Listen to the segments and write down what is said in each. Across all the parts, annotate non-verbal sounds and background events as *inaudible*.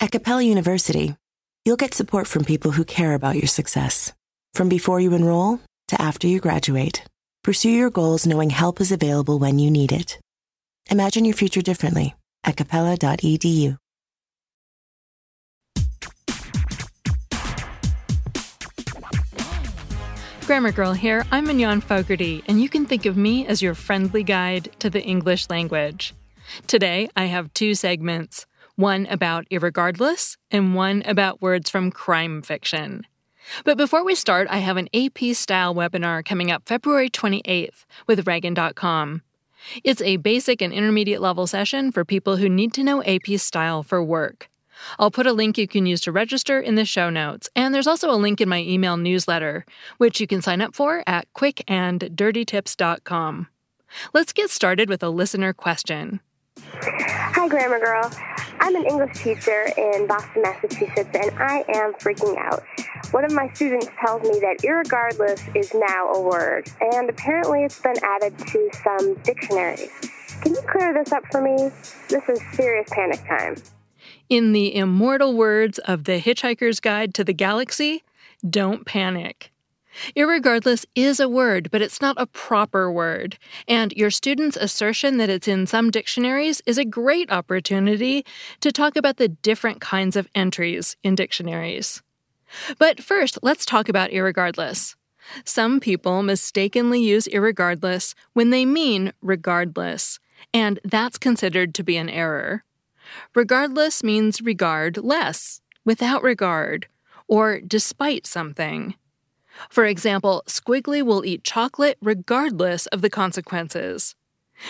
At Capella University, you'll get support from people who care about your success. From before you enroll to after you graduate, pursue your goals knowing help is available when you need it. Imagine your future differently at capella.edu. Grammar Girl here. I'm Mignon Fogarty, and you can think of me as your friendly guide to the English language. Today, I have two segments one about irregardless and one about words from crime fiction. But before we start, I have an AP style webinar coming up February 28th with Ragan.com. It's a basic and intermediate level session for people who need to know AP style for work. I'll put a link you can use to register in the show notes, and there's also a link in my email newsletter, which you can sign up for at quickanddirtytips.com. Let's get started with a listener question. Hi, Grammar Girl. I'm an English teacher in Boston, Massachusetts, and I am freaking out. One of my students tells me that irregardless is now a word, and apparently it's been added to some dictionaries. Can you clear this up for me? This is serious panic time. In the immortal words of The Hitchhiker's Guide to the Galaxy, don't panic. Irregardless is a word, but it's not a proper word. And your student's assertion that it's in some dictionaries is a great opportunity to talk about the different kinds of entries in dictionaries. But first, let's talk about irregardless. Some people mistakenly use irregardless when they mean regardless, and that's considered to be an error. Regardless means regard less, without regard, or despite something. For example, Squiggly will eat chocolate regardless of the consequences,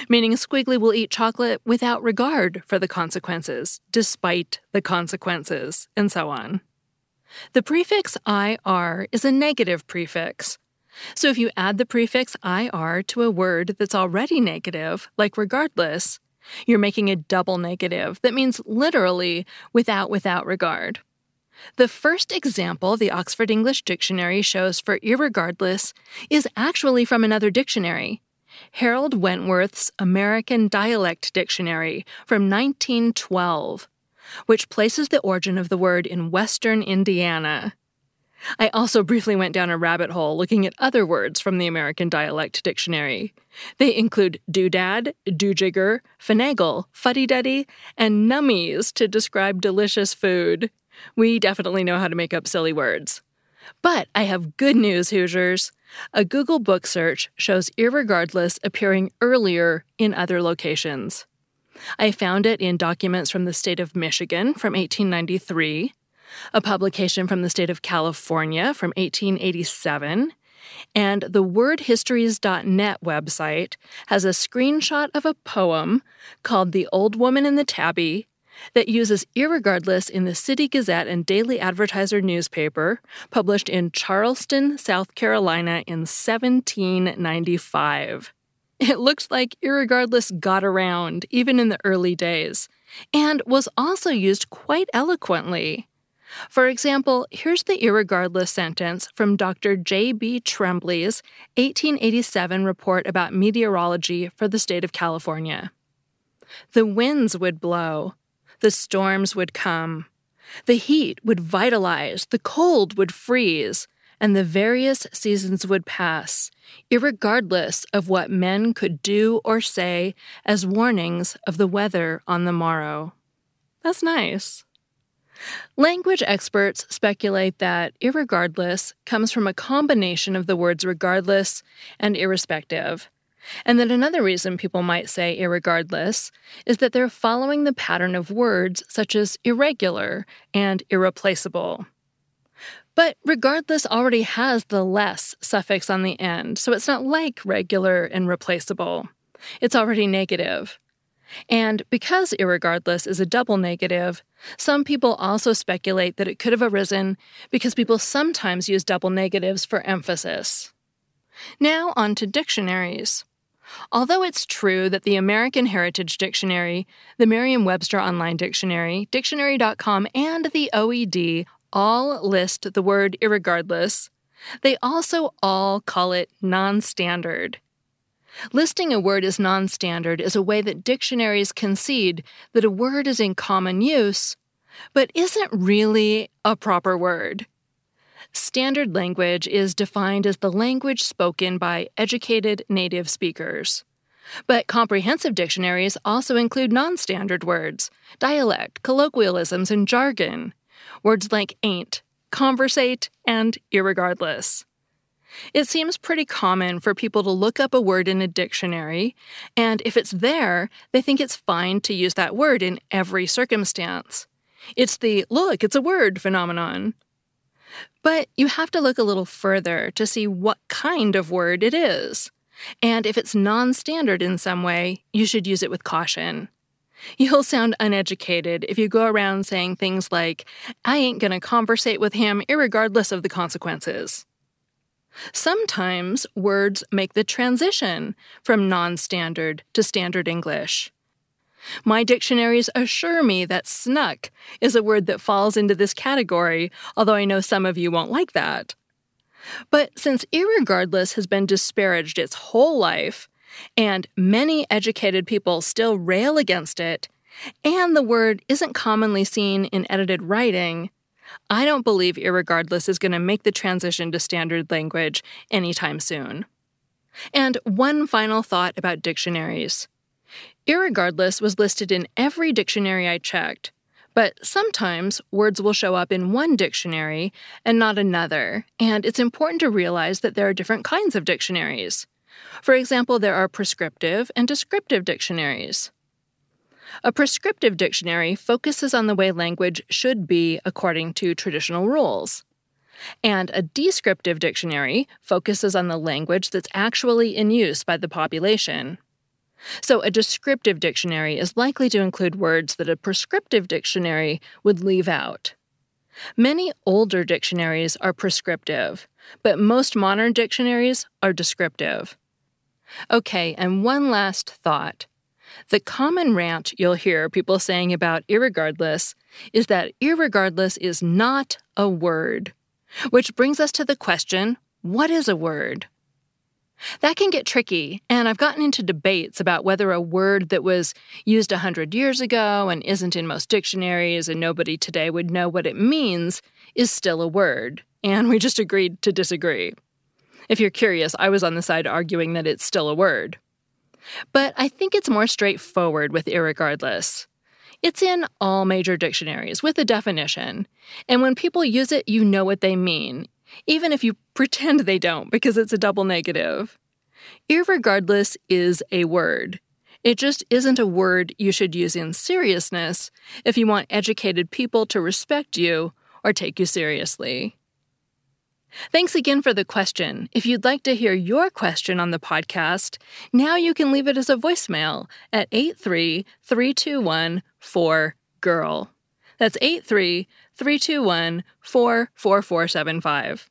meaning Squiggly will eat chocolate without regard for the consequences, despite the consequences, and so on. The prefix IR is a negative prefix. So if you add the prefix IR to a word that's already negative, like regardless, you're making a double negative that means literally without without regard. The first example the Oxford English Dictionary shows for irregardless is actually from another dictionary, Harold Wentworth's American Dialect Dictionary from 1912, which places the origin of the word in western Indiana. I also briefly went down a rabbit hole looking at other words from the American Dialect Dictionary. They include doodad, doojigger, finagle, fuddy-duddy, and nummies to describe delicious food. We definitely know how to make up silly words. But I have good news, Hoosiers. A Google book search shows irregardless appearing earlier in other locations. I found it in documents from the state of Michigan from 1893, a publication from the state of California from 1887, and the wordhistories.net website has a screenshot of a poem called The Old Woman and the Tabby that uses irregardless in the City Gazette and Daily Advertiser newspaper, published in Charleston, South Carolina in 1795. It looks like irregardless got around even in the early days, and was also used quite eloquently. For example, here's the irregardless sentence from Dr. J.B. Trembley's 1887 report about meteorology for the state of California. The winds would blow, the storms would come. The heat would vitalize, the cold would freeze, and the various seasons would pass, irregardless of what men could do or say as warnings of the weather on the morrow. That's nice. Language experts speculate that irregardless comes from a combination of the words regardless and irrespective, and that another reason people might say irregardless is that they're following the pattern of words such as irregular and irreplaceable. But regardless already has the less suffix on the end, so it's not like regular and replaceable. It's already negative. And because irregardless is a double negative, some people also speculate that it could have arisen because people sometimes use double negatives for emphasis. Now on to dictionaries. Although it's true that the American Heritage Dictionary, the Merriam Webster Online Dictionary, Dictionary.com, and the OED all list the word irregardless, they also all call it non standard. Listing a word as non standard is a way that dictionaries concede that a word is in common use, but isn't really a proper word. Standard language is defined as the language spoken by educated native speakers. But comprehensive dictionaries also include non standard words, dialect, colloquialisms, and jargon. Words like ain't, conversate, and irregardless. It seems pretty common for people to look up a word in a dictionary, and if it's there, they think it's fine to use that word in every circumstance. It's the look, it's a word phenomenon. But you have to look a little further to see what kind of word it is. And if it's non standard in some way, you should use it with caution. You'll sound uneducated if you go around saying things like, I ain't gonna conversate with him irregardless of the consequences. Sometimes words make the transition from non standard to standard English. My dictionaries assure me that snuck is a word that falls into this category, although I know some of you won't like that. But since irregardless has been disparaged its whole life, and many educated people still rail against it, and the word isn't commonly seen in edited writing, I don't believe irregardless is going to make the transition to standard language anytime soon. And one final thought about dictionaries. Irregardless was listed in every dictionary I checked, but sometimes words will show up in one dictionary and not another, and it's important to realize that there are different kinds of dictionaries. For example, there are prescriptive and descriptive dictionaries. A prescriptive dictionary focuses on the way language should be according to traditional rules. And a descriptive dictionary focuses on the language that's actually in use by the population. So, a descriptive dictionary is likely to include words that a prescriptive dictionary would leave out. Many older dictionaries are prescriptive, but most modern dictionaries are descriptive. Okay, and one last thought. The common rant you'll hear people saying about irregardless is that irregardless is not a word. Which brings us to the question what is a word? That can get tricky, and I've gotten into debates about whether a word that was used a hundred years ago and isn't in most dictionaries and nobody today would know what it means is still a word, and we just agreed to disagree. If you're curious, I was on the side arguing that it's still a word. But I think it's more straightforward with irregardless. It's in all major dictionaries with a definition, and when people use it, you know what they mean, even if you pretend they don't because it's a double negative. Irregardless is a word. It just isn't a word you should use in seriousness if you want educated people to respect you or take you seriously. Thanks again for the question. If you'd like to hear your question on the podcast, now you can leave it as a voicemail at 83321 4GIRL. That's 83321 44475.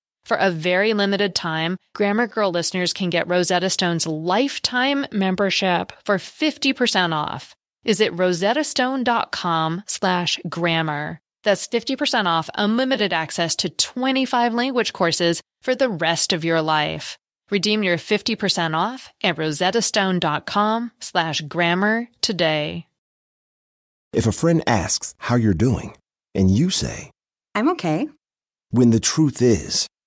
For a very limited time, Grammar Girl listeners can get Rosetta Stone's lifetime membership for 50% off. Visit rosettastone.com slash grammar. That's 50% off unlimited access to 25 language courses for the rest of your life. Redeem your 50% off at rosettastone.com slash grammar today. If a friend asks how you're doing, and you say, I'm okay. When the truth is,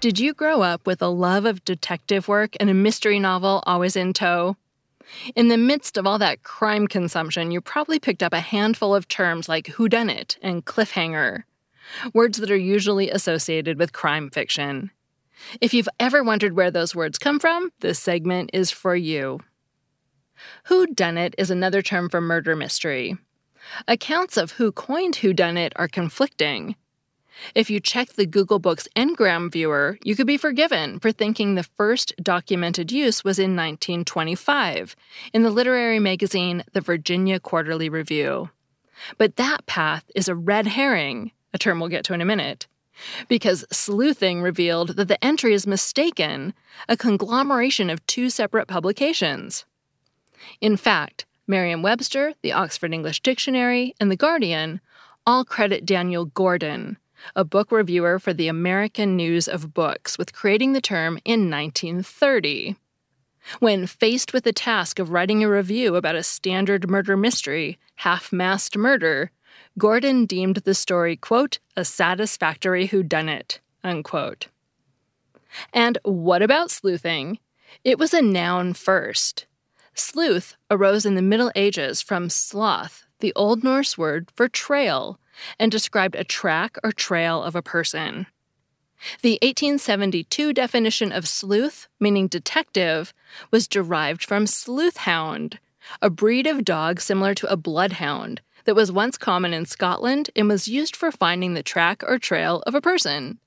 Did you grow up with a love of detective work and a mystery novel always in tow? In the midst of all that crime consumption, you probably picked up a handful of terms like whodunit and cliffhanger, words that are usually associated with crime fiction. If you've ever wondered where those words come from, this segment is for you. Whodunit is another term for murder mystery. Accounts of who coined whodunit are conflicting. If you check the Google Books Ngram viewer, you could be forgiven for thinking the first documented use was in 1925 in the literary magazine The Virginia Quarterly Review. But that path is a red herring, a term we'll get to in a minute, because sleuthing revealed that the entry is mistaken, a conglomeration of two separate publications. In fact, Merriam Webster, the Oxford English Dictionary, and The Guardian all credit Daniel Gordon a book reviewer for the American News of Books, with creating the term in 1930. When faced with the task of writing a review about a standard murder mystery, Half Mast Murder, Gordon deemed the story, quote, a satisfactory whodunit, unquote. And what about sleuthing? It was a noun first. Sleuth arose in the Middle Ages from sloth, the Old Norse word for trail, and described a track or trail of a person. The 1872 definition of sleuth, meaning detective, was derived from sleuthhound, a breed of dog similar to a bloodhound that was once common in Scotland and was used for finding the track or trail of a person.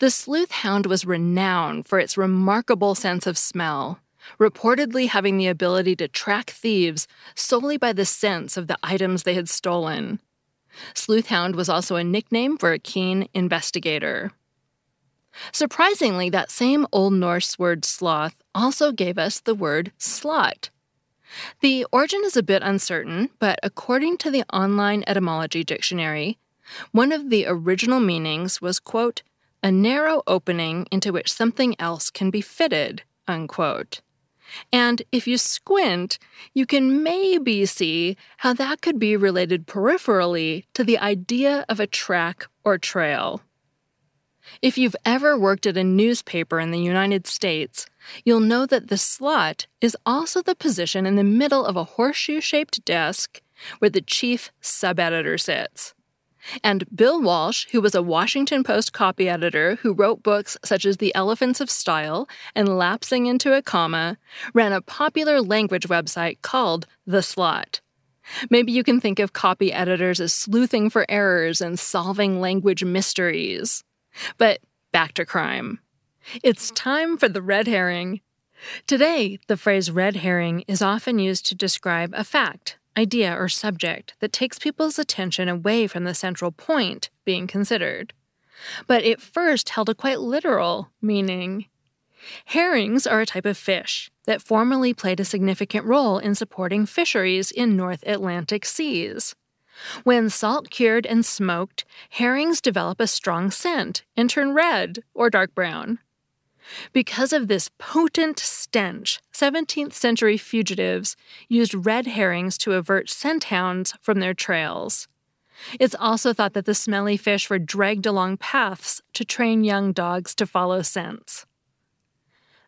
The sleuthhound was renowned for its remarkable sense of smell, reportedly having the ability to track thieves solely by the sense of the items they had stolen. Sleuthhound was also a nickname for a keen investigator. Surprisingly, that same Old Norse word sloth also gave us the word slot. The origin is a bit uncertain, but according to the online etymology dictionary, one of the original meanings was, quote, a narrow opening into which something else can be fitted, unquote. And if you squint, you can maybe see how that could be related peripherally to the idea of a track or trail. If you've ever worked at a newspaper in the United States, you'll know that the slot is also the position in the middle of a horseshoe shaped desk where the chief sub editor sits. And Bill Walsh, who was a Washington Post copy editor who wrote books such as The Elephants of Style and Lapsing into a Comma, ran a popular language website called The Slot. Maybe you can think of copy editors as sleuthing for errors and solving language mysteries. But back to crime. It's time for the red herring. Today, the phrase red herring is often used to describe a fact, idea, or subject that takes people's attention away from the central point being considered. But it first held a quite literal meaning. Herrings are a type of fish that formerly played a significant role in supporting fisheries in North Atlantic seas. When salt cured and smoked, herrings develop a strong scent and turn red or dark brown. Because of this potent stench, 17th century fugitives used red herrings to avert scent hounds from their trails. It's also thought that the smelly fish were dragged along paths to train young dogs to follow scents.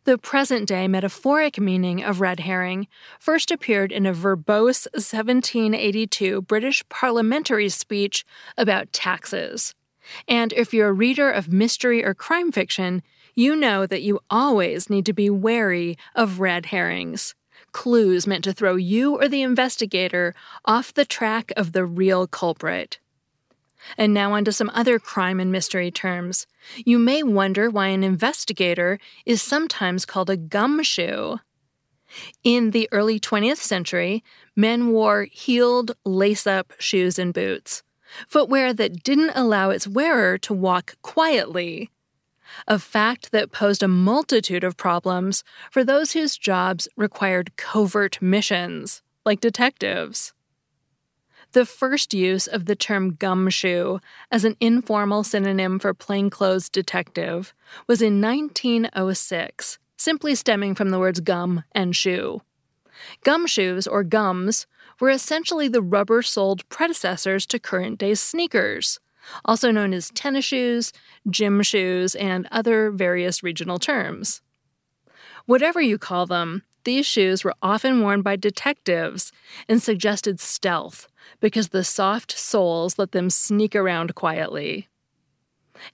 The present day metaphoric meaning of red herring first appeared in a verbose 1782 British parliamentary speech about taxes. And if you're a reader of mystery or crime fiction, you know that you always need to be wary of red herrings. Clues meant to throw you or the investigator off the track of the real culprit. And now, on to some other crime and mystery terms. You may wonder why an investigator is sometimes called a gumshoe. In the early 20th century, men wore heeled, lace up shoes and boots, footwear that didn't allow its wearer to walk quietly. A fact that posed a multitude of problems for those whose jobs required covert missions, like detectives. The first use of the term gumshoe as an informal synonym for plainclothes detective was in 1906, simply stemming from the words gum and shoe. Gumshoes, or gums, were essentially the rubber soled predecessors to current day sneakers, also known as tennis shoes, gym shoes, and other various regional terms. Whatever you call them, these shoes were often worn by detectives and suggested stealth because the soft soles let them sneak around quietly.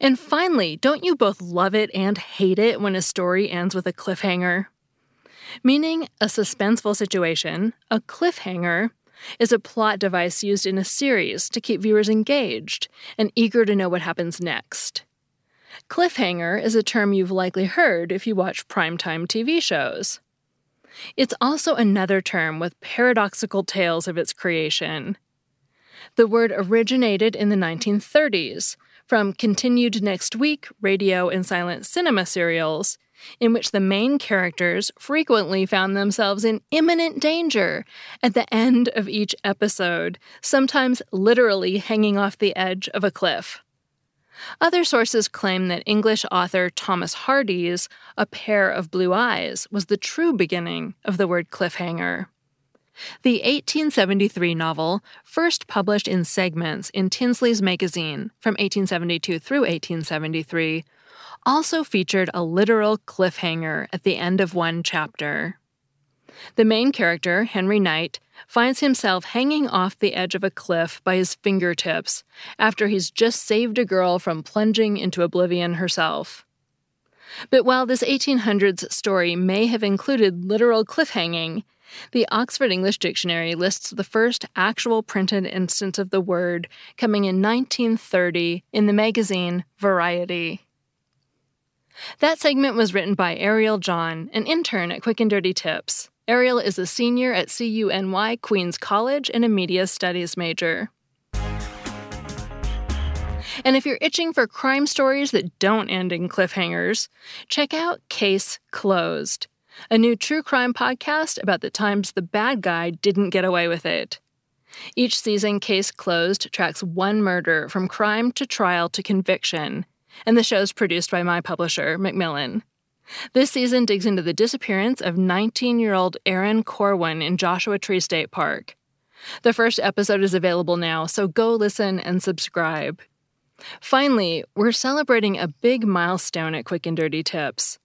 And finally, don't you both love it and hate it when a story ends with a cliffhanger? Meaning a suspenseful situation, a cliffhanger is a plot device used in a series to keep viewers engaged and eager to know what happens next. Cliffhanger is a term you've likely heard if you watch primetime TV shows. It's also another term with paradoxical tales of its creation. The word originated in the 1930s from continued next week radio and silent cinema serials, in which the main characters frequently found themselves in imminent danger at the end of each episode, sometimes literally hanging off the edge of a cliff. Other sources claim that English author Thomas Hardy's A Pair of Blue Eyes was the true beginning of the word cliffhanger. The 1873 novel, first published in segments in Tinsley's Magazine from 1872 through 1873, also featured a literal cliffhanger at the end of one chapter. The main character, Henry Knight, finds himself hanging off the edge of a cliff by his fingertips after he's just saved a girl from plunging into oblivion herself. But while this 1800s story may have included literal cliffhanging, the Oxford English Dictionary lists the first actual printed instance of the word coming in 1930 in the magazine Variety. That segment was written by Ariel John, an intern at Quick and Dirty Tips. Ariel is a senior at CUNY Queens College and a media studies major. And if you're itching for crime stories that don't end in cliffhangers, check out Case Closed, a new true crime podcast about the times the bad guy didn't get away with it. Each season, Case Closed tracks one murder from crime to trial to conviction, and the show is produced by my publisher, Macmillan. This season digs into the disappearance of 19 year old Erin Corwin in Joshua Tree State Park. The first episode is available now, so go listen and subscribe. Finally, we're celebrating a big milestone at Quick and Dirty Tips.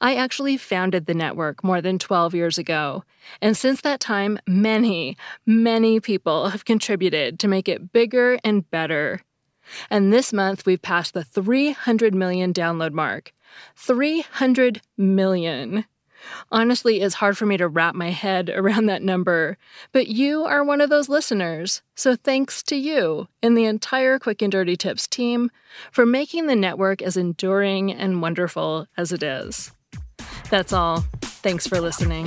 I actually founded the network more than 12 years ago, and since that time, many, many people have contributed to make it bigger and better. And this month, we've passed the 300 million download mark. 300 million. Honestly, it's hard for me to wrap my head *laughs* around that number, but you are one of those listeners. So thanks to you and the entire Quick and Dirty Tips team for making the network as enduring and wonderful as it is. That's all. Thanks for listening.